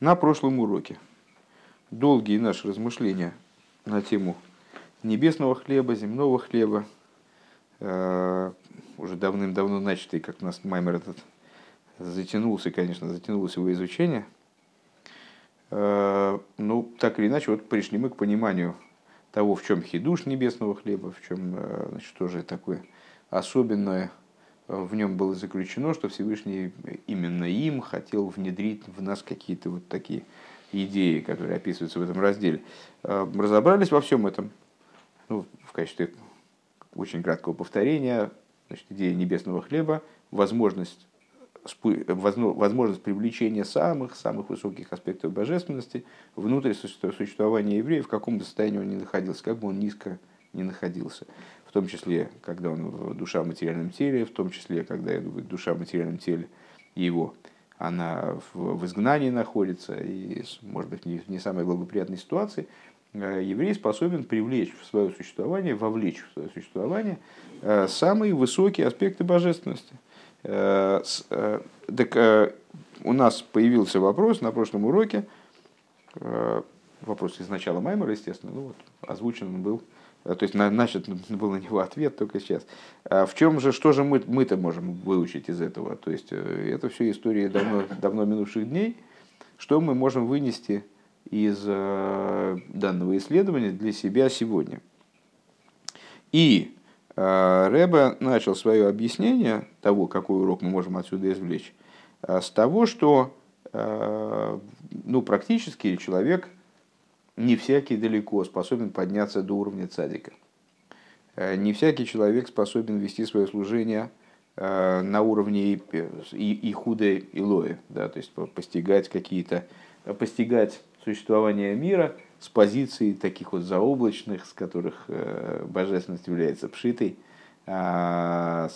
На прошлом уроке долгие наши размышления на тему небесного хлеба, земного хлеба, э, уже давным-давно начатый, как у нас Маймер этот затянулся, конечно, затянулось его изучение. Э, ну, так или иначе, вот пришли мы к пониманию того, в чем хидуш небесного хлеба, в чем, э, значит, тоже такое особенное в нем было заключено, что Всевышний именно им хотел внедрить в нас какие-то вот такие идеи, которые описываются в этом разделе. Э, разобрались во всем этом. Ну, в качестве очень краткого повторения, значит, идея небесного хлеба, возможность, возможность привлечения самых-самых высоких аспектов божественности внутрь существования еврея, в каком бы состоянии он ни находился, как бы он низко не находился в том числе, когда он душа в материальном теле, в том числе, когда душа в материальном теле его, она в, изгнании находится, и, может быть, не, не самой благоприятной ситуации, э, еврей способен привлечь в свое существование, вовлечь в свое существование э, самые высокие аспекты божественности. Э, так у нас появился вопрос на прошлом уроке, вопрос из начала Маймера, естественно, ну вот, озвучен он был то есть начат был на него ответ только сейчас. А в чем же, что же мы, мы-то можем выучить из этого? То есть э, это все история давно, давно минувших дней. Что мы можем вынести из э, данного исследования для себя сегодня? И Рэбе начал свое объяснение того, какой урок мы можем отсюда извлечь, с того, что ну, практически человек не всякий далеко способен подняться до уровня цадика. Э, не всякий человек способен вести свое служение э, на уровне и, и, и илои, да, то есть постигать какие-то, постигать существование мира с позиции таких вот заоблачных, с которых э, божественность является пшитой, а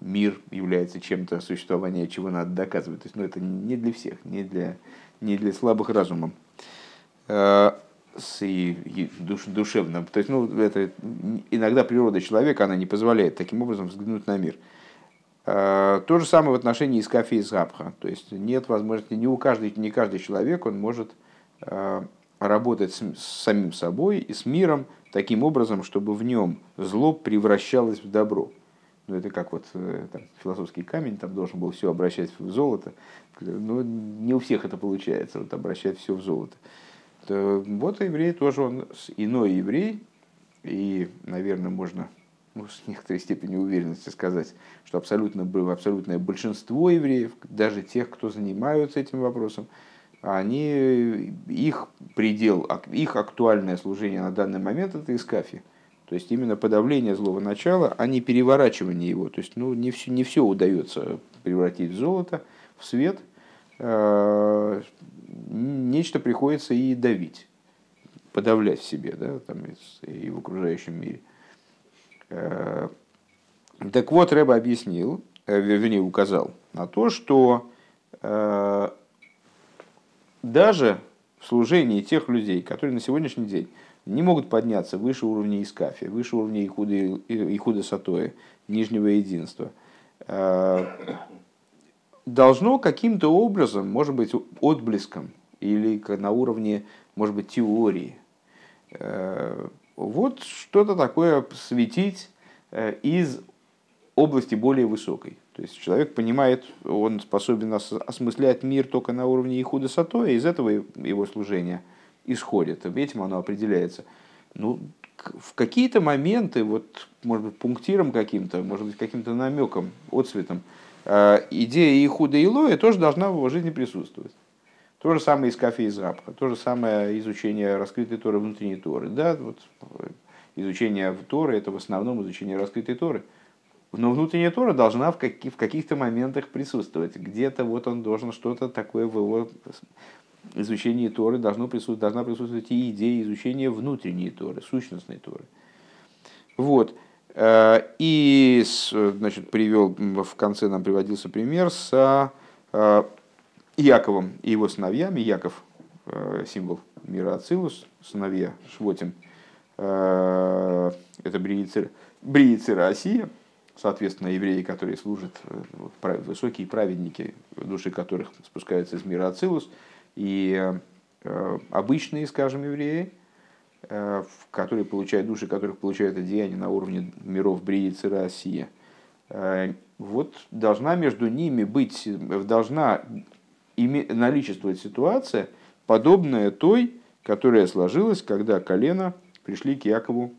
мир является чем-то существование, чего надо доказывать. То есть, ну, это не для всех, не для, не для слабых разумом с и душ, душевным. То есть, ну, это иногда природа человека, она не позволяет таким образом взглянуть на мир. А, то же самое в отношении Искафи и Запха. То есть нет возможности, не у каждого, не каждый человек он может а, работать с, с самим собой и с миром таким образом, чтобы в нем зло превращалось в добро. Ну, это как вот э, там, философский камень, там должен был все обращать в золото. Но не у всех это получается, вот обращать все в золото. Вот еврей тоже он иной еврей, и, наверное, можно ну, с некоторой степенью уверенности сказать, что абсолютно, абсолютное большинство евреев, даже тех, кто занимаются этим вопросом, они, их предел, их актуальное служение на данный момент это искафи. То есть именно подавление злого начала, а не переворачивание его. То есть ну, не, все, не все удается превратить в золото, в свет. Нечто приходится и давить, подавлять в себе, да, там, и в окружающем мире. Э, так вот, Рэба объяснил, э, вернее, указал на то, что э, даже в служении тех людей, которые на сегодняшний день не могут подняться выше уровня Искафи, выше уровня Ихуда, Ихуда Сатоя, нижнего единства, должно каким-то образом, может быть, отблеском или на уровне, может быть, теории, э, вот что-то такое светить э, из области более высокой. То есть человек понимает, он способен осмыслять мир только на уровне Ихуда и из этого его служение исходит. Этим оно определяется. Ну, в какие-то моменты, вот, может быть, пунктиром каким-то, может быть, каким-то намеком, отцветом, идея Ихуда и Илоя тоже должна в его жизни присутствовать. То же самое из кафе из Рабха, то же самое изучение раскрытой Торы, внутренней Торы. Да, вот изучение Торы – это в основном изучение раскрытой Торы. Но внутренняя Тора должна в, каких- в каких-то моментах присутствовать. Где-то вот он должен что-то такое в его изучении Торы должно присутствовать, должна присутствовать и идея изучения внутренней Торы, сущностной Торы. Вот. Э, и значит, привел, в конце нам приводился пример с э, Яковом и его сыновьями. Яков э, – символ мира Ацилус, сыновья Швотим – это бриицы Россия, соответственно, евреи, которые служат, высокие праведники, души которых спускаются из мира Ацилус, И обычные, скажем, евреи, которые получают души, которых получают одеяние на уровне миров Бриицы Россия, вот должна между ними быть, должна наличествовать ситуация, подобная той, которая сложилась, когда колено пришли к Якову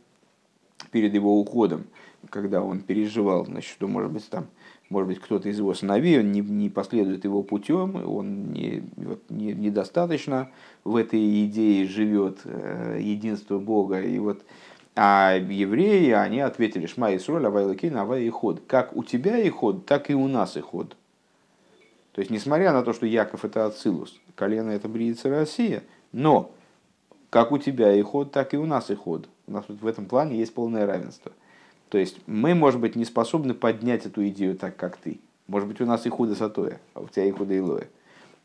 перед его уходом, когда он переживал, значит, что, может быть, там, может быть, кто-то из его сыновей, он не, не последует его путем, он не, вот, не, недостаточно в этой идее живет э, единство Бога. И вот, а евреи, они ответили, Шма Исроль, Авай Лакин, Авай ход. Как у тебя и ход, так и у нас и ход. То есть, несмотря на то, что Яков это Ацилус, колено это Бриица Россия, но как у тебя и ход, так и у нас и ход. У нас вот в этом плане есть полное равенство. То есть мы, может быть, не способны поднять эту идею так, как ты. Может быть, у нас и худо сатоя, а у тебя и худо илоя.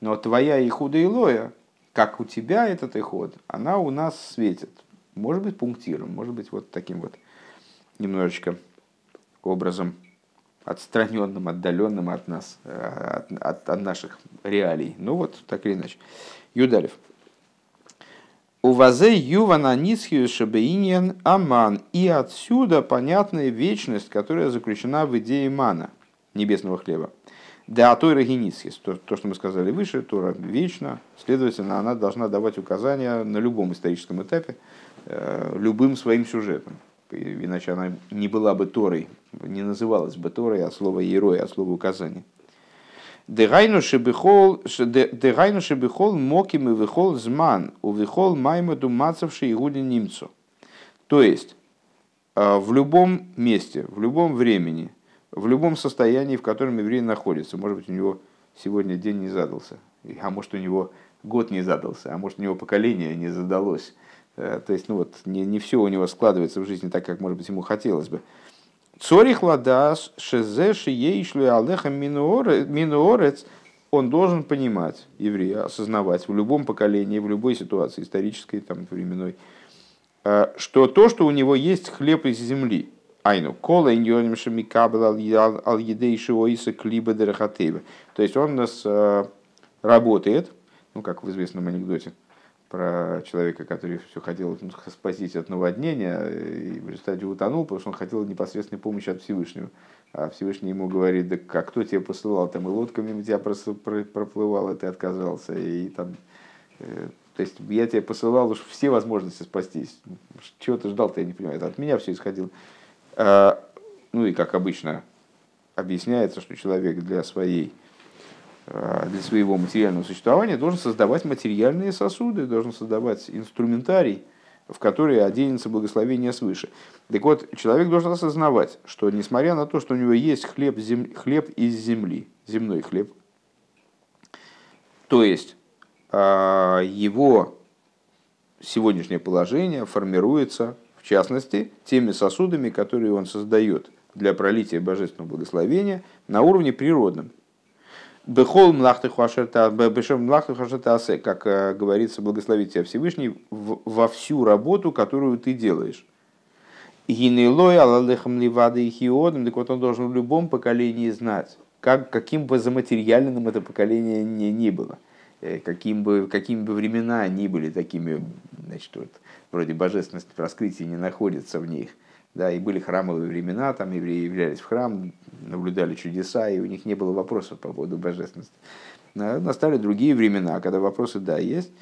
Но твоя и худо илоя, как у тебя этот иход, она у нас светит. Может быть, пунктиром, может быть, вот таким вот немножечко образом отстраненным, отдаленным от нас, э, от, от, от наших реалий. Ну вот, так или иначе. Юдалев. У вазе ювана ницхию шабеиньян аман. И отсюда понятная вечность, которая заключена в идее мана, небесного хлеба. Да, а той рагеницхис, то, то, что мы сказали выше, Тора вечна, следовательно, она должна давать указания на любом историческом этапе, э, любым своим сюжетом. Иначе она не была бы Торой, не называлась бы Торой от слова «ерой», от слова «указание». Дегайну шебихол моким и вихол зман, у вихол маймаду мацавший игуди немцу. То есть, э, в любом месте, в любом времени, в любом состоянии, в котором еврей находится, может быть, у него сегодня день не задался, а может, у него год не задался, а может, у него поколение не задалось. Э, то есть, ну вот, не, не все у него складывается в жизни так, как, может быть, ему хотелось бы. Цорих ладас шезе шиейшлю алеха минуорец, он должен понимать, еврей, осознавать в любом поколении, в любой ситуации, исторической, там, временной, э, что то, что у него есть хлеб из земли, айну, кола иньоним шамикабл ал едейши оиса клиба дерахатева. То есть он нас э, работает, ну, как в известном анекдоте, про человека, который все хотел спастись от наводнения, и в результате утонул, потому что он хотел непосредственной помощи от Всевышнего. А Всевышний ему говорит, да как кто тебя посылал, там и лодка мимо тебя проплывала, ты отказался, и там... Э, то есть я тебе посылал уж все возможности спастись. Чего ты ждал-то, я не понимаю. Это от меня все исходило. А, ну и как обычно объясняется, что человек для своей Э, для своего материального существования должен создавать материальные сосуды, должен создавать инструментарий, в который оденется благословение свыше. Так вот, человек должен осознавать, что несмотря на то, что у него есть хлеб, зем... хлеб из земли, земной хлеб, то есть э, его сегодняшнее положение формируется, в частности, теми сосудами, которые он создает для пролития божественного благословения на уровне природном, Бехол млахты хашерта, бешем млахты хашерта асе, как э, говорится, благословить тебя Всевышний во всю работу, которую ты делаешь. Гинелой алалехам ливады и хиодом, так вот он должен в любом поколении знать, как, каким бы заматериальным это поколение не, не было, э, каким бы, какими бы времена ни были такими, значит, вот, вроде божественности раскрытия не находится в них – да, и были храмовые времена, там евреи являлись в храм, наблюдали чудеса, и у них не было вопросов по поводу божественности. Настали другие времена, когда вопросы, да, есть.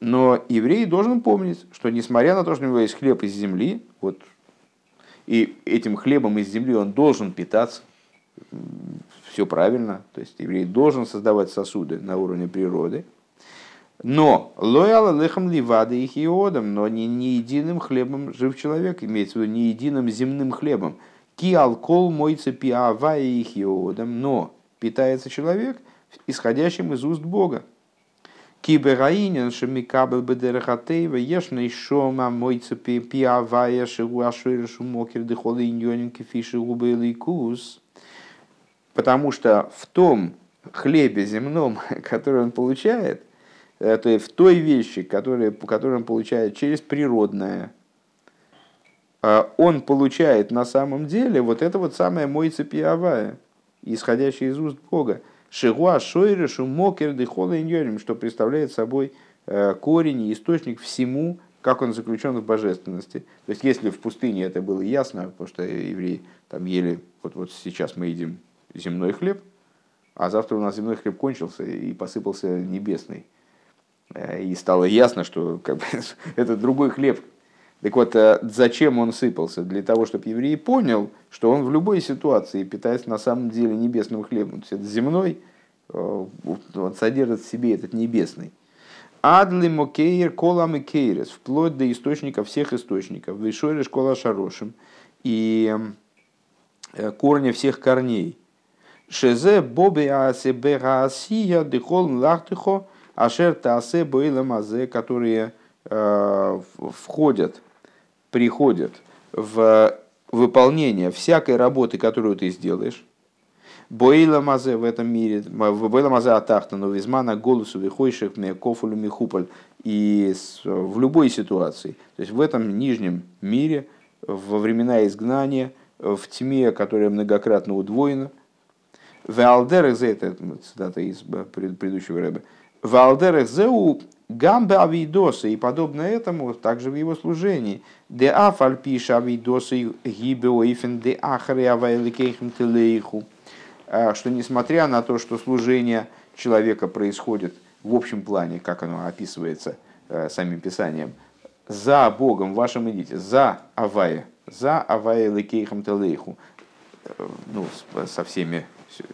Но еврей должен помнить, что несмотря на то, что у него есть хлеб из земли, вот, и этим хлебом из земли он должен питаться, все правильно, то есть еврей должен создавать сосуды на уровне природы – но лояла лехам ливады их иодом, но не, не единым хлебом жив человек, имеется в виду не единым земным хлебом. Ки алкол мой цепи их иодом, но питается человек исходящим из уст Бога. Кибераинен шамикабel бедерахатеева ешный шома мой цепи пиавая шигу ашуэр шумокер дыхолы иньонин кефиши губы. Потому что в том хлебе земном, который он получает – то есть в той вещи, которые, которую он получает через природное, а он получает на самом деле вот это вот самое мой цепиавая, исходящее из уст Бога. Шигуа Шойрешу Мокер Дехола Иньорим, что представляет собой э, корень и источник всему, как он заключен в божественности. То есть, если в пустыне это было ясно, потому что евреи там ели, вот, вот сейчас мы едим земной хлеб, а завтра у нас земной хлеб кончился и посыпался небесный. Э, и стало ясно, что как бы, это другой хлеб. Так вот, э, зачем он сыпался? Для того, чтобы еврей понял, что он в любой ситуации питается на самом деле небесным хлебом. То есть, это земной, э, он содержит в себе этот небесный. Адли мокейр колам и кейрес, вплоть до источника всех источников. Вишори школа шарошим. И корня всех корней. Шезе боби асе бегаасия дехол лахтихо ашер таасе бойла мазе, которые э, входят, приходят в выполнение всякой работы, которую ты сделаешь. Бойла мазе в этом мире, бойла мазе атахтану визмана голосу вихойших мне кофулю михуполь и в любой ситуации, то есть в этом нижнем мире, во времена изгнания, в тьме, которая многократно удвоена – Валдерах зе, это цитата из предыдущего рэба. Валдерах зеу гамбе авидоса, и подобно этому, также в его служении. Де афаль пиша авидоса гибе оифен де телейху. А, что несмотря на то, что служение человека происходит в общем плане, как оно описывается э, самим Писанием, за Богом вашим идите, за Авая, за Авая Лекейхам Телейху, э, ну, со всеми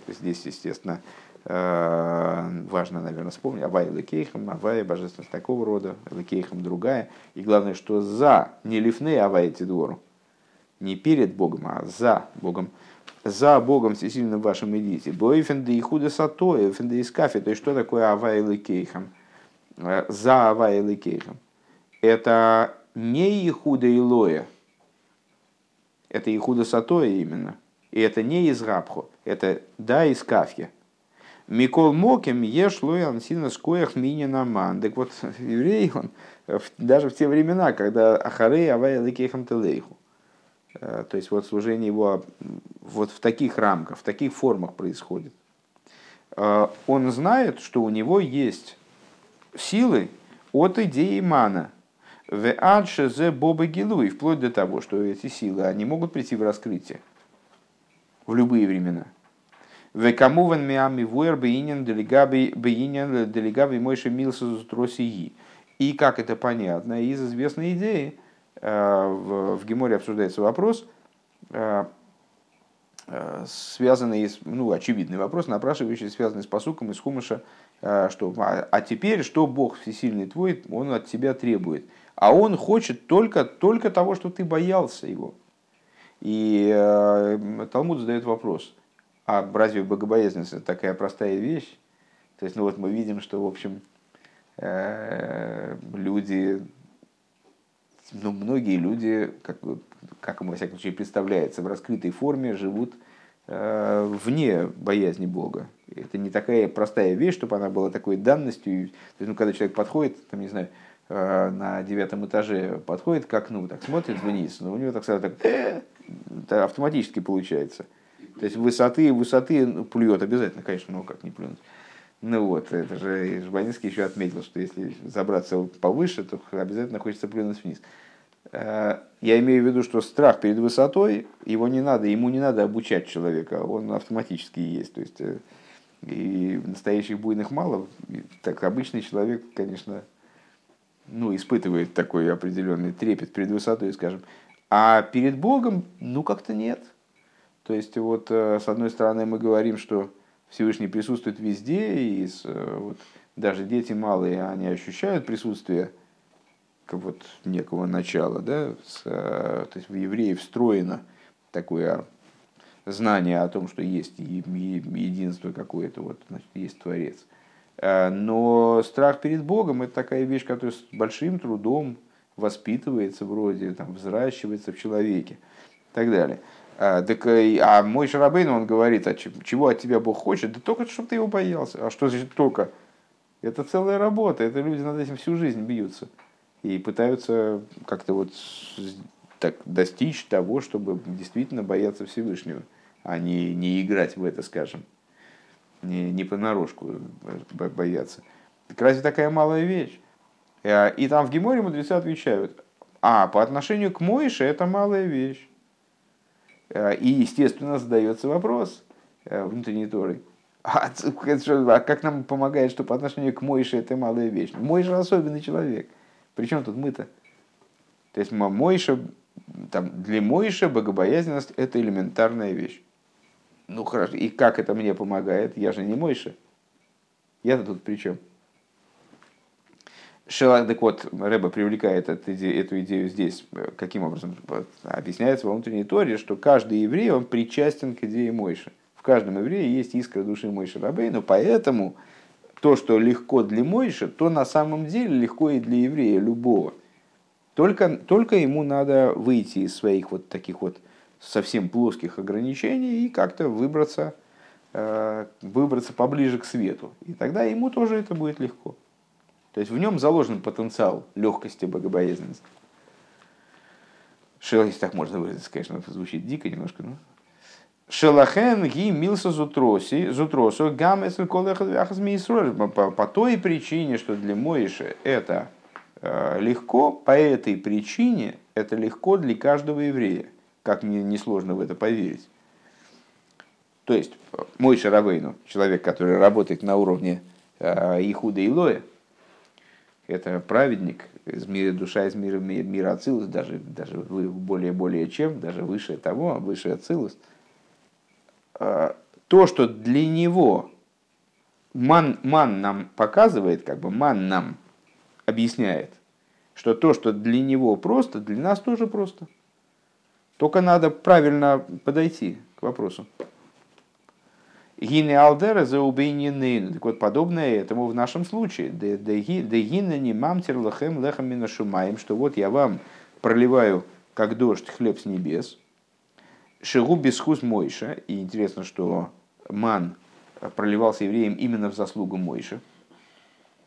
Здесь, естественно, важно, наверное, вспомнить. Авай Лекейхам, Авай божественность такого рода, Лекейхам другая. И главное, что за, не лифны Авай Тидору, не перед Богом, а за Богом, за Богом всесильным вашим идите. Бойфенде и худа сатоя, фенде из кафе. То есть, что такое Авай Лекейхам? Э, за Авай Лекейхам. Это не Ихуда Илоя, это Ихуда Сатоя именно – и это не из Рабху, это да из Кафья. Микол Моким ешь лоян сильно скоях мини наман. Так вот, еврей, он даже в те времена, когда Ахарей Авай Лекейхам Телейху. Э, то есть вот служение его вот в таких рамках, в таких формах происходит. Э, он знает, что у него есть силы от идеи мана. В адше зе боба гилуй, вплоть до того, что эти силы, они могут прийти в раскрытие в любые времена. Векамуван миами вуэр бейнин делегаби бейнин делегаби мойши милсу тросии. И как это понятно, из известной идеи э, в Геморе обсуждается вопрос, э, э, связанный, ну, очевидный вопрос, напрашивающий, связанный с посуком из Хумыша, что, а, а теперь, что Бог всесильный твой, Он от тебя требует. А Он хочет только, только того, что ты боялся Его. И э, Талмуд задает вопрос, а разве богобоязненность это такая простая вещь? То есть, ну вот мы видим, что, в общем, э, люди, ну, многие люди, как, как им во всяком случае представляется, в раскрытой форме живут э, вне боязни Бога. Это не такая простая вещь, чтобы она была такой данностью. То есть, ну, когда человек подходит, там, не знаю, Э, на девятом этаже подходит к окну, так смотрит вниз, но у него так сразу так, автоматически получается. То есть высоты, высоты ну, плюет обязательно, конечно, но как не плюнуть. Ну вот, это же Жбанинский еще отметил, что если забраться повыше, то обязательно хочется плюнуть вниз. Э, я имею в виду, что страх перед высотой, его не надо, ему не надо обучать человека, он автоматически есть. То есть и настоящих буйных мало. Так обычный человек, конечно, ну, испытывает такой определенный трепет перед высотой, скажем. А перед Богом, ну, как-то нет. То есть, вот, э, с одной стороны, мы говорим, что Всевышний присутствует везде, и э, вот, даже дети малые, они ощущают присутствие вот некого начала, да, с, э, то есть в евреи встроено такое знание о том, что есть единство какое-то, вот, значит, есть Творец – но страх перед Богом – это такая вещь, которая с большим трудом воспитывается вроде, там, взращивается в человеке и так далее. А, так, э, а мой Шарабейн, он говорит, а чего от тебя Бог хочет? Да только, чтобы ты его боялся. А что значит только? Это целая работа, это люди над этим всю жизнь бьются. И пытаются как-то вот так достичь того, чтобы действительно бояться Всевышнего, а не, не играть в это, скажем. не, не понарошку бояться. Так разве такая малая вещь? И там в Геморе мудрецы отвечают, а по отношению к Моише это малая вещь. И, естественно, задается вопрос внутренней Торы. А, а как нам помогает, что по отношению к Моише это малая вещь? Мойша особенный человек. Причем тут мы-то? То есть Мойша, там, для Мойша богобоязненность это элементарная вещь. Ну хорошо, и как это мне помогает? Я же не Мойша. Я-то тут при чем? Шелак, так вот, Рэба привлекает эту идею, здесь. Каким образом? Объясняется во внутренней торе, что каждый еврей, он причастен к идее Мойши. В каждом еврее есть искра души Мойши Рабейну, поэтому то, что легко для Мойши, то на самом деле легко и для еврея любого. Только, только ему надо выйти из своих вот таких вот совсем плоских ограничений и как-то выбраться, э, выбраться поближе к свету. И тогда ему тоже это будет легко. То есть в нем заложен потенциал легкости богобоязненности. Шел, если так можно выразиться, конечно, это звучит дико немножко, но Шелахен ги милса зутроси, зутросу гамесль по, той причине, что для Моиши это э, легко, по этой причине это легко для каждого еврея. Как мне несложно в это поверить. То есть Мойша Равейну, человек, который работает на уровне э, Ихуда и Лоя, это праведник, из мира, душа из мира, мира Ацилус, даже, даже более-более чем, даже выше того, выше Ацилус – Э, то, что для него ман, ман нам показывает, как бы ман нам объясняет, что то, что для него просто, для нас тоже просто. Только надо правильно подойти к вопросу. Гине алдера за убейнины. Так вот, подобное этому в нашем случае. Дегина не мамтер лахем лехам минашумаем, что вот я вам проливаю, как дождь, хлеб с небес, Шигу бесхуз Мойша. И интересно, что ман проливался евреям именно в заслугу Мойша.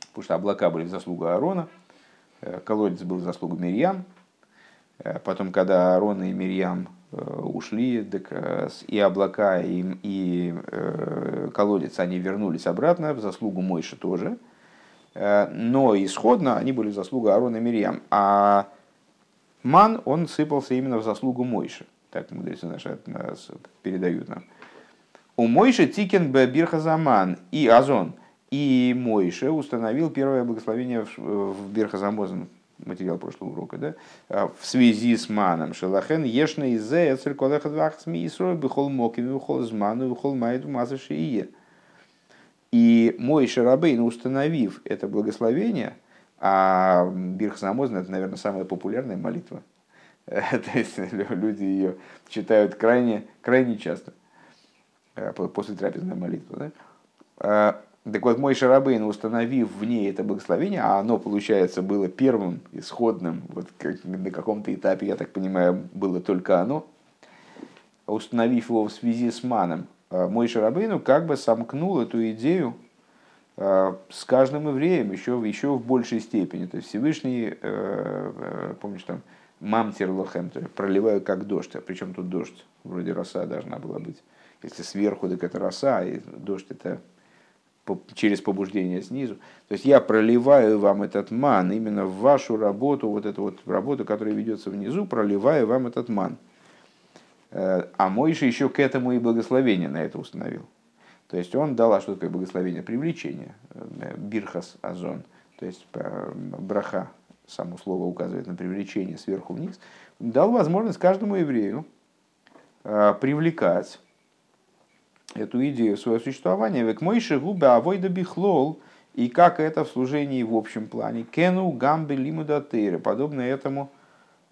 Потому что облака были в заслугу Аарона, э, колодец был в заслугу Мирьям. Э, потом, когда Аарон и Мирьям ушли, так и облака, и, и колодец, они вернулись обратно в заслугу Мойша тоже. Но исходно они были в заслугу Аарона и Мирьям. А ман, он сыпался именно в заслугу Мойша. Так мудрецы наши передают нам. У Мойши Тикен Бирхазаман и Азон. И Мойше установил первое благословение в Бирхазамозен, материал прошлого урока, да, а, в связи с маном. Шелахен ешна из зе эцель колеха двахсми исрой бихол моки бихол зману бихол майду мазаши ие. И мой Шарабейн, установив это благословение, а Бирхазамозен это, наверное, самая популярная молитва То есть люди ее читают крайне, крайне часто э, после трапезной молитвы. Да? Так вот, мой Шарабейн, установив в ней это благословение, а оно, получается, было первым, исходным, вот как, на каком-то этапе, я так понимаю, было только оно, установив его в связи с маном, э, мой Шарабейну как бы сомкнул эту идею э, с каждым евреем еще, еще в большей степени. То есть Всевышний, помнишь, там мамтер лохем, то проливаю как дождь. А причем тут дождь? Вроде роса должна была быть. Если сверху, так это роса, и дождь это через побуждение снизу. То есть я проливаю вам этот ман именно в вашу работу, вот эту вот работу, которая ведется внизу, проливаю вам этот ман. Э, а Мойша еще к этому и благословение на это установил. То есть он дал, а что такое благословение? Привлечение, э, бирхас азон, то есть э, браха, само слово указывает на привлечение сверху вниз, дал возможность каждому еврею привлекать эту идею свое существование. Век мойши губы авойда бихлол, и как это в служении в общем плане. Кену гамбе лимудатейры, подобно этому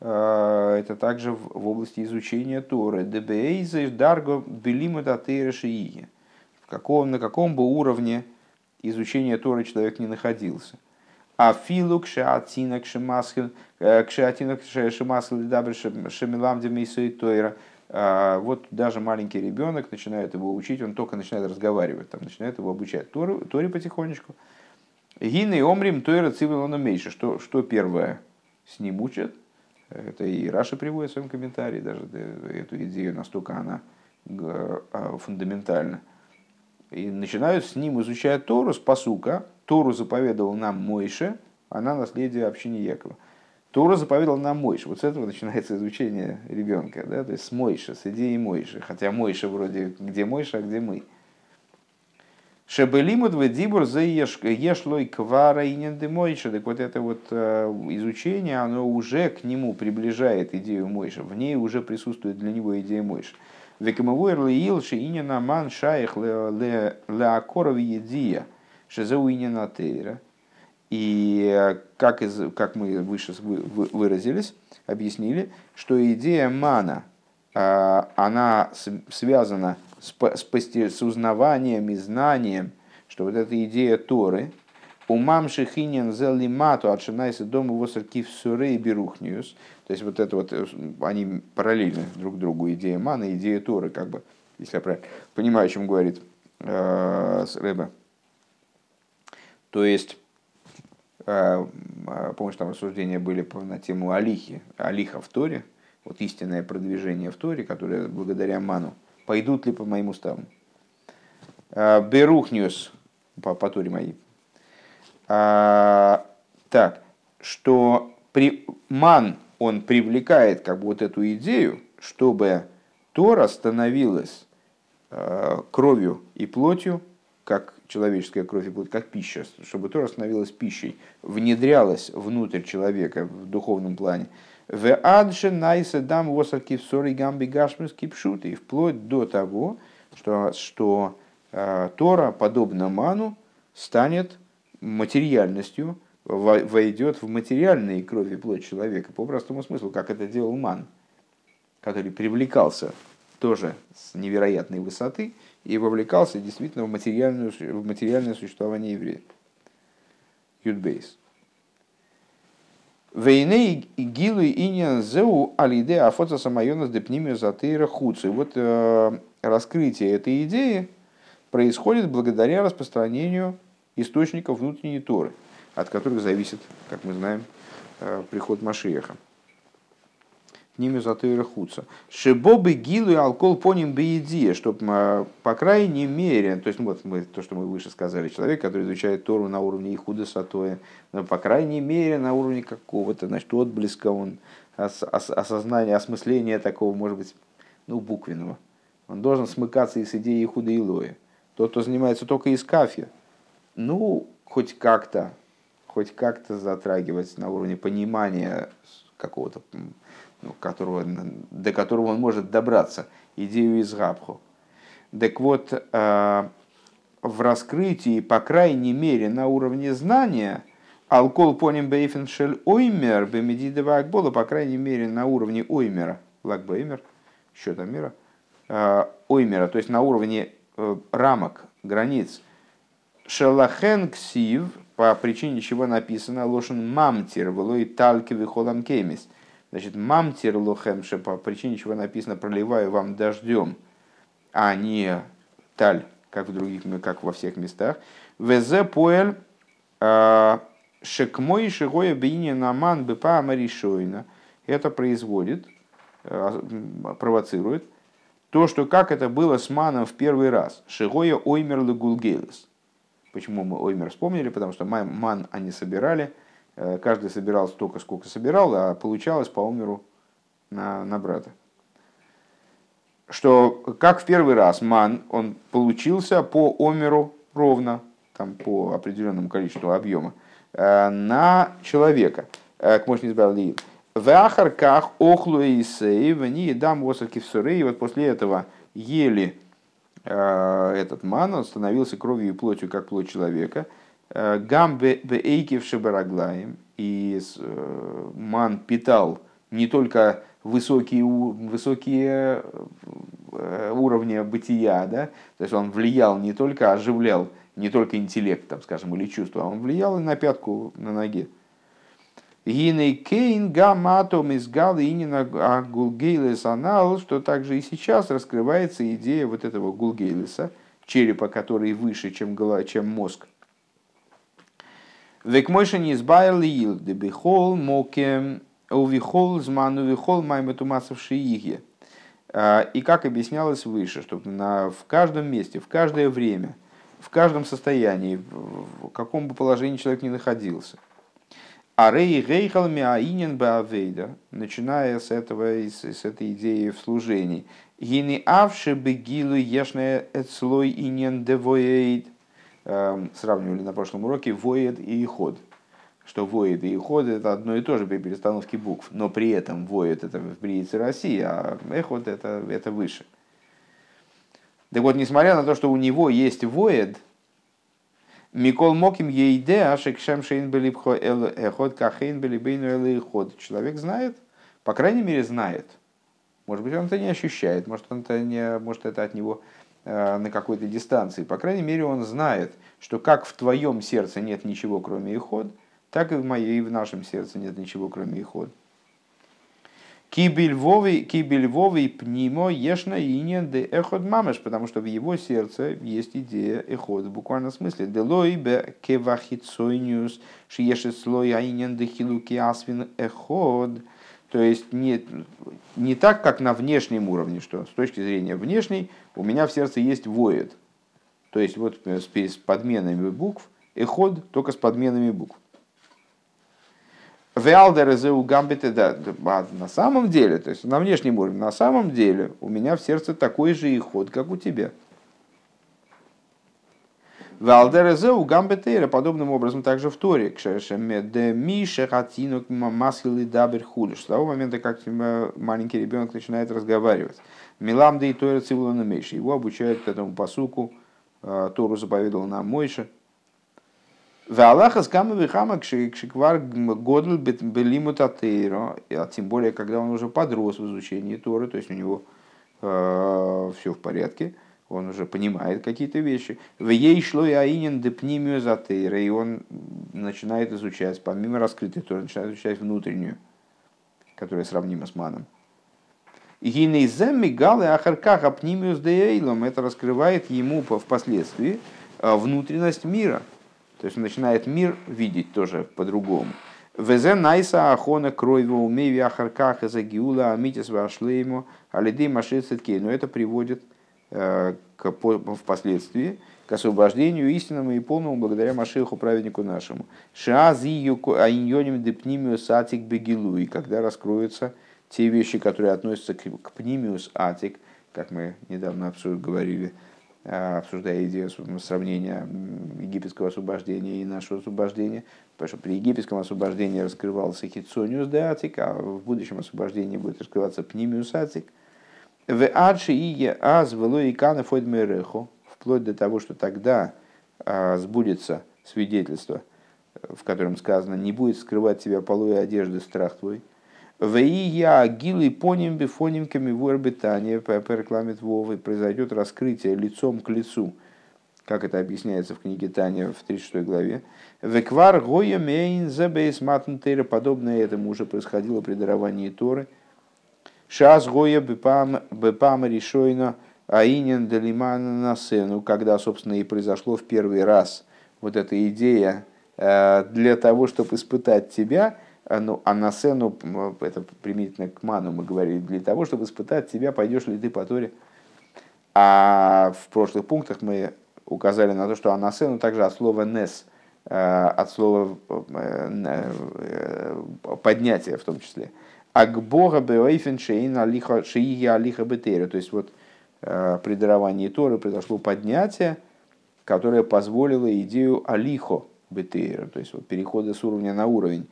а, это также в области изучения Торы. Дебейзеш дарго белимудатейры шииги. В каком, на каком бы уровне изучения Торы человек не находился – а филу кшеатина кшемасхил, э, кшеатина кшемасхил дабр шемилам демисуи тойра. А, вот даже маленький ребенок начинает его учить, он только начинает разговаривать, там, начинает его обучать Торе, Торе потихонечку. Гины и омрим тойра цивилона меньше. Что, что первое с ним учат? Это и Раша приводит в своем комментарии, даже эту идею настолько она а, фундаментальна. и начинают с ним изучать Тору, с посука. Тору заповедовал нам Мойше, она наследие общины Якова. Тора заповедал нам Мойше. Вот с этого начинается изучение ребенка. Да? То есть с Мойши, с идеей Мойши. Хотя Мойша вроде где Мойша, а где мы. Шебелимут в дибур за ешлой квара и Мойша. Так вот это вот э, изучение, оно уже к нему приближает идею Мойша. В ней уже присутствует для него идея Мойша. Векамавуэр леил шиинина ман шаих леакоров едия. Шезеу инина тейра. И как, из, как мы выше выразились, объяснили, что идея мана, а, она связана с, с, с узнаванием и знанием, что вот эта идея Торы, Умам шихинен зелимату отшинайся дома восаркив сурей берухниус. То есть вот это вот, э, они параллельны друг другу, идея мана и идея Торы, как бы, если я правильно понимаю, о чем говорит э, Рэбе. То есть, э, помнишь, там рассуждения были на тему Алихи, Алиха в Торе, вот истинное продвижение в Торе, которое благодаря ману, пойдут ли по моим уставам. Э, Берухниус, по, по Торе моей, а, так, что при, ман, он привлекает как бы вот эту идею, чтобы Тора становилась э, кровью и плотью, как человеческая кровь и плоть, как пища, чтобы Тора становилась пищей, внедрялась внутрь человека в духовном плане. В адше найсе дам восарки в сори гамби гашмис кипшуты, вплоть до того, что, что э, Тора, подобно ману, станет материальностью войдет в материальные крови плоть человека, по простому смыслу, как это делал Ман, который привлекался тоже с невероятной высоты и вовлекался действительно в, материальную, в материальное существование еврея. Юдбейс. Вейней гилу иньян зеу алиде афоца самайона с депнимию затыра хуцу. Вот э, раскрытие этой идеи происходит благодаря распространению источников внутренней Торы, от которых зависит, как мы знаем, э, приход Машиеха. Ними затыра хуца. Шибобы гилу и алкол поним беедия, чтобы, э, по крайней мере, то есть ну, вот мы, то, что мы выше сказали, человек, который изучает Тору на уровне Ихуда Сатоя, но, по крайней мере, на уровне какого-то, значит, отблеска, он, осознание, осмысление такого, может быть, ну, буквенного. Он должен смыкаться и с идеей Ихуда Илоя. Тот, кто занимается только из кафе, ну, хоть как-то, хоть как-то затрагивать на уровне понимания какого-то, которого, до которого он может добраться, идею из Габху. Так вот, э, в раскрытии, по крайней мере, на уровне знания, алкол поним бейфеншель оймер бемедидова акбола, по крайней мере, на уровне оймера, лакбеймер, счета мира, э, оймера, то есть на уровне э, рамок, границ – Шелахен ксив, по причине чего написано лошен мамтир, влой тальки вихолам кемис. Значит, мамтир лохемше, по причине чего написано проливаю вам дождем, а не таль, как в других, как во всех местах. Везе поэль а, шекмой шигоя бейни наман бепа амаришойна. Это производит, а, провоцирует то, что как это было с маном в первый раз. Шигоя оймер легулгелес Почему мы Оймер вспомнили? Потому что ман они собирали, каждый собирал столько, сколько собирал, а получалось по Омеру на, на брата. Что как в первый раз ман, он получился по Омеру ровно, там по определенному количеству объема, э, на человека. Э, к мощности избавили. В ахарках охлу и они дам восарки в и вот после этого ели Э, этот ман, он становился кровью и плотью, как плоть человека. Э, гам шебараглаем. И э, ман питал не только высокие, высокие уровни бытия, да? то есть он влиял не только, оживлял не только интеллект, там, скажем, или чувство, а он влиял и на пятку на ноге. Гиней кейн гаматом из галы инина гулгейлес анал, что также и сейчас раскрывается идея вот этого гулгейлеса, черепа, который выше, чем, голова, чем мозг. Век мойша не избавил ил, дебихол моке увихол зман увихол майметумасов шииге. А, и как объяснялось выше, что на, в каждом месте, в каждое время, в каждом состоянии, в каком бы положении человек ни находился. А рей рейхал миаинен баавейда, начиная с, этого, с, с этой идеи в служении. Гини авше бегилу ешне эцлой инен девоэйд. Эм, сравнивали на прошлом уроке воед и ход что воет и ход это одно и то же при перестановке букв, но при этом воет это в Бриице России, а эхот это, это выше. Так вот, несмотря на то, что у него есть воед, Микол Моким Ейде, Ашек Шем Шейн Белибхо Эхот Кахейн Белибейну Эхот. Человек знает, по крайней мере знает. Может быть, он это не ощущает, может, он это, не, может, это от него на какой-то дистанции. По крайней мере, он знает, что как в твоем сердце нет ничего, кроме Эхот, так и в моей, и в нашем сердце нет ничего, кроме Иход. Кибель Вовый пнимо ешна инен де эход мамеш, потому что в его сердце есть идея эход в буквальном смысле. Делой бе кевахицойниус шиешет слой аинен де хилуки асвин эход. То есть не, не так, как на внешнем уровне, что с точки зрения внешней у меня в сердце есть воет. То есть вот с подменами букв, эход только с подменами букв. Веалдерезеу гамбите, да, на самом деле, то есть на внешнем уровне, на самом деле у меня в сердце такой же и ход, как у тебя. Валдерезеу гамбетейра подобным образом также в Торе. Хатинок масхил дабер хулиш. С того момента, как маленький ребенок начинает разговаривать. Милам да и Тора цивулана мейши. Его обучают этому посуку. А, Тору заповедовал нам Мойша. В Аллаха скама вихама кшиквар годл белиму татейро, а тем более, когда он уже подрос в изучении Торы, то есть у него э, все в порядке, он уже понимает какие-то вещи. В ей шло и аинен депнимию затейра, и он начинает изучать, помимо раскрытой Торы, начинает изучать внутреннюю, которая сравнима с маном. Гинейзем мигалы ахарках апнимиус деэйлом, это раскрывает ему впоследствии э, внутренность мира – то есть он начинает мир видеть тоже по-другому. Везе найса ахона кройва умеви ахарках из агиула амитис вашлейму алидей машицеткей. Но это приводит э, к, впоследствии к освобождению истинному и полному благодаря Машиху, праведнику нашему. Шаазию аиньоним депнимиус атик бегилуи, когда раскроются те вещи, которые относятся к пнимиус атик, как мы недавно говорили, Э, обсуждая идею сравнения египетского освобождения и нашего освобождения, потому что при египетском освобождении раскрывался хитсониус де а в будущем освобождении будет раскрываться пнимиус атик. В адши ие аз вело и кана фойдмерехо, вплоть до того, что тогда а, сбудется свидетельство, в котором сказано, не будет скрывать тебя полой одежды страх твой, Веия гилы поним бифоним камивуэрбитания, перекламит Вовы, произойдет раскрытие лицом к лицу, как это объясняется в книге Таня в 36 главе. Веквар гоя мейн зебейс матнтейра, подобное этому уже происходило при даровании Торы. Шас гоя бепам решойно аинен делиман на сцену, когда, собственно, и произошло в первый раз вот эта идея э, для того, чтобы испытать тебя – а, ну, а на сцену, это применительно к ману мы говорили, для того, чтобы испытать тебя, пойдешь ли ты по Торе. А в прошлых пунктах мы указали на то, что анасену также от слова нес, э, от слова э, э, поднятия в том числе. А к Бога беойфен шеин алиха бетера. То есть вот при даровании Торы произошло поднятие, которое позволило идею алихо бетера, то есть вот перехода с уровня на уровень.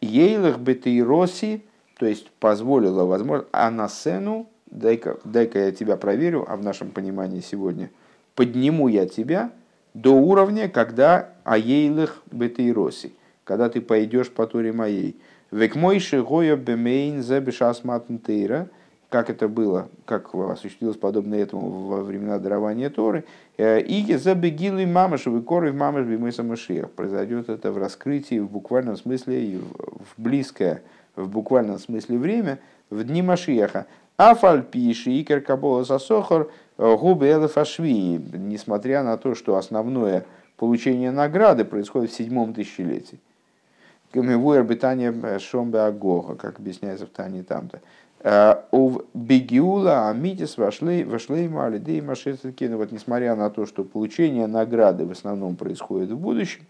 Ейлах бетейроси, то есть позволила возможно, а на сцену, дай-ка дай я тебя проверю, а в нашем понимании сегодня, подниму я тебя до уровня, когда аейлах бетейроси, когда ты пойдешь по туре моей. Век мой шигоя бемейн за бешасматнтейра, как это было, как осуществилось подобно этому во времена дарования Торы. Э, и за бегилы мамашевы коры в мамаш бимыса Машиях. Произойдет это в раскрытии, в буквальном смысле, в близкое, в буквальном смысле время, в дни Машиаха. Афаль пиши и керкабола сосохор э, губы элефашви. Несмотря на то, что основное получение награды происходит в седьмом тысячелетии. Камевуэр бетания шомбе агога, как объясняется в Тане там-то. У Бегиула Амитис вошли, вошли мали, да и Машецкин. Вот несмотря на то, что получение награды в основном происходит в будущем,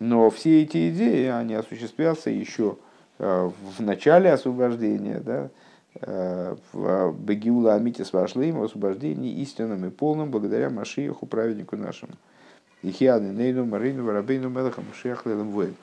но все эти идеи, они осуществятся еще в начале освобождения, да, в Бегиула Амитис вошли им в освобождении истинным и полным благодаря Машиеху, праведнику нашему. Ихиады Нейну Марину Варабейну Мелахам Шехлелем Воин.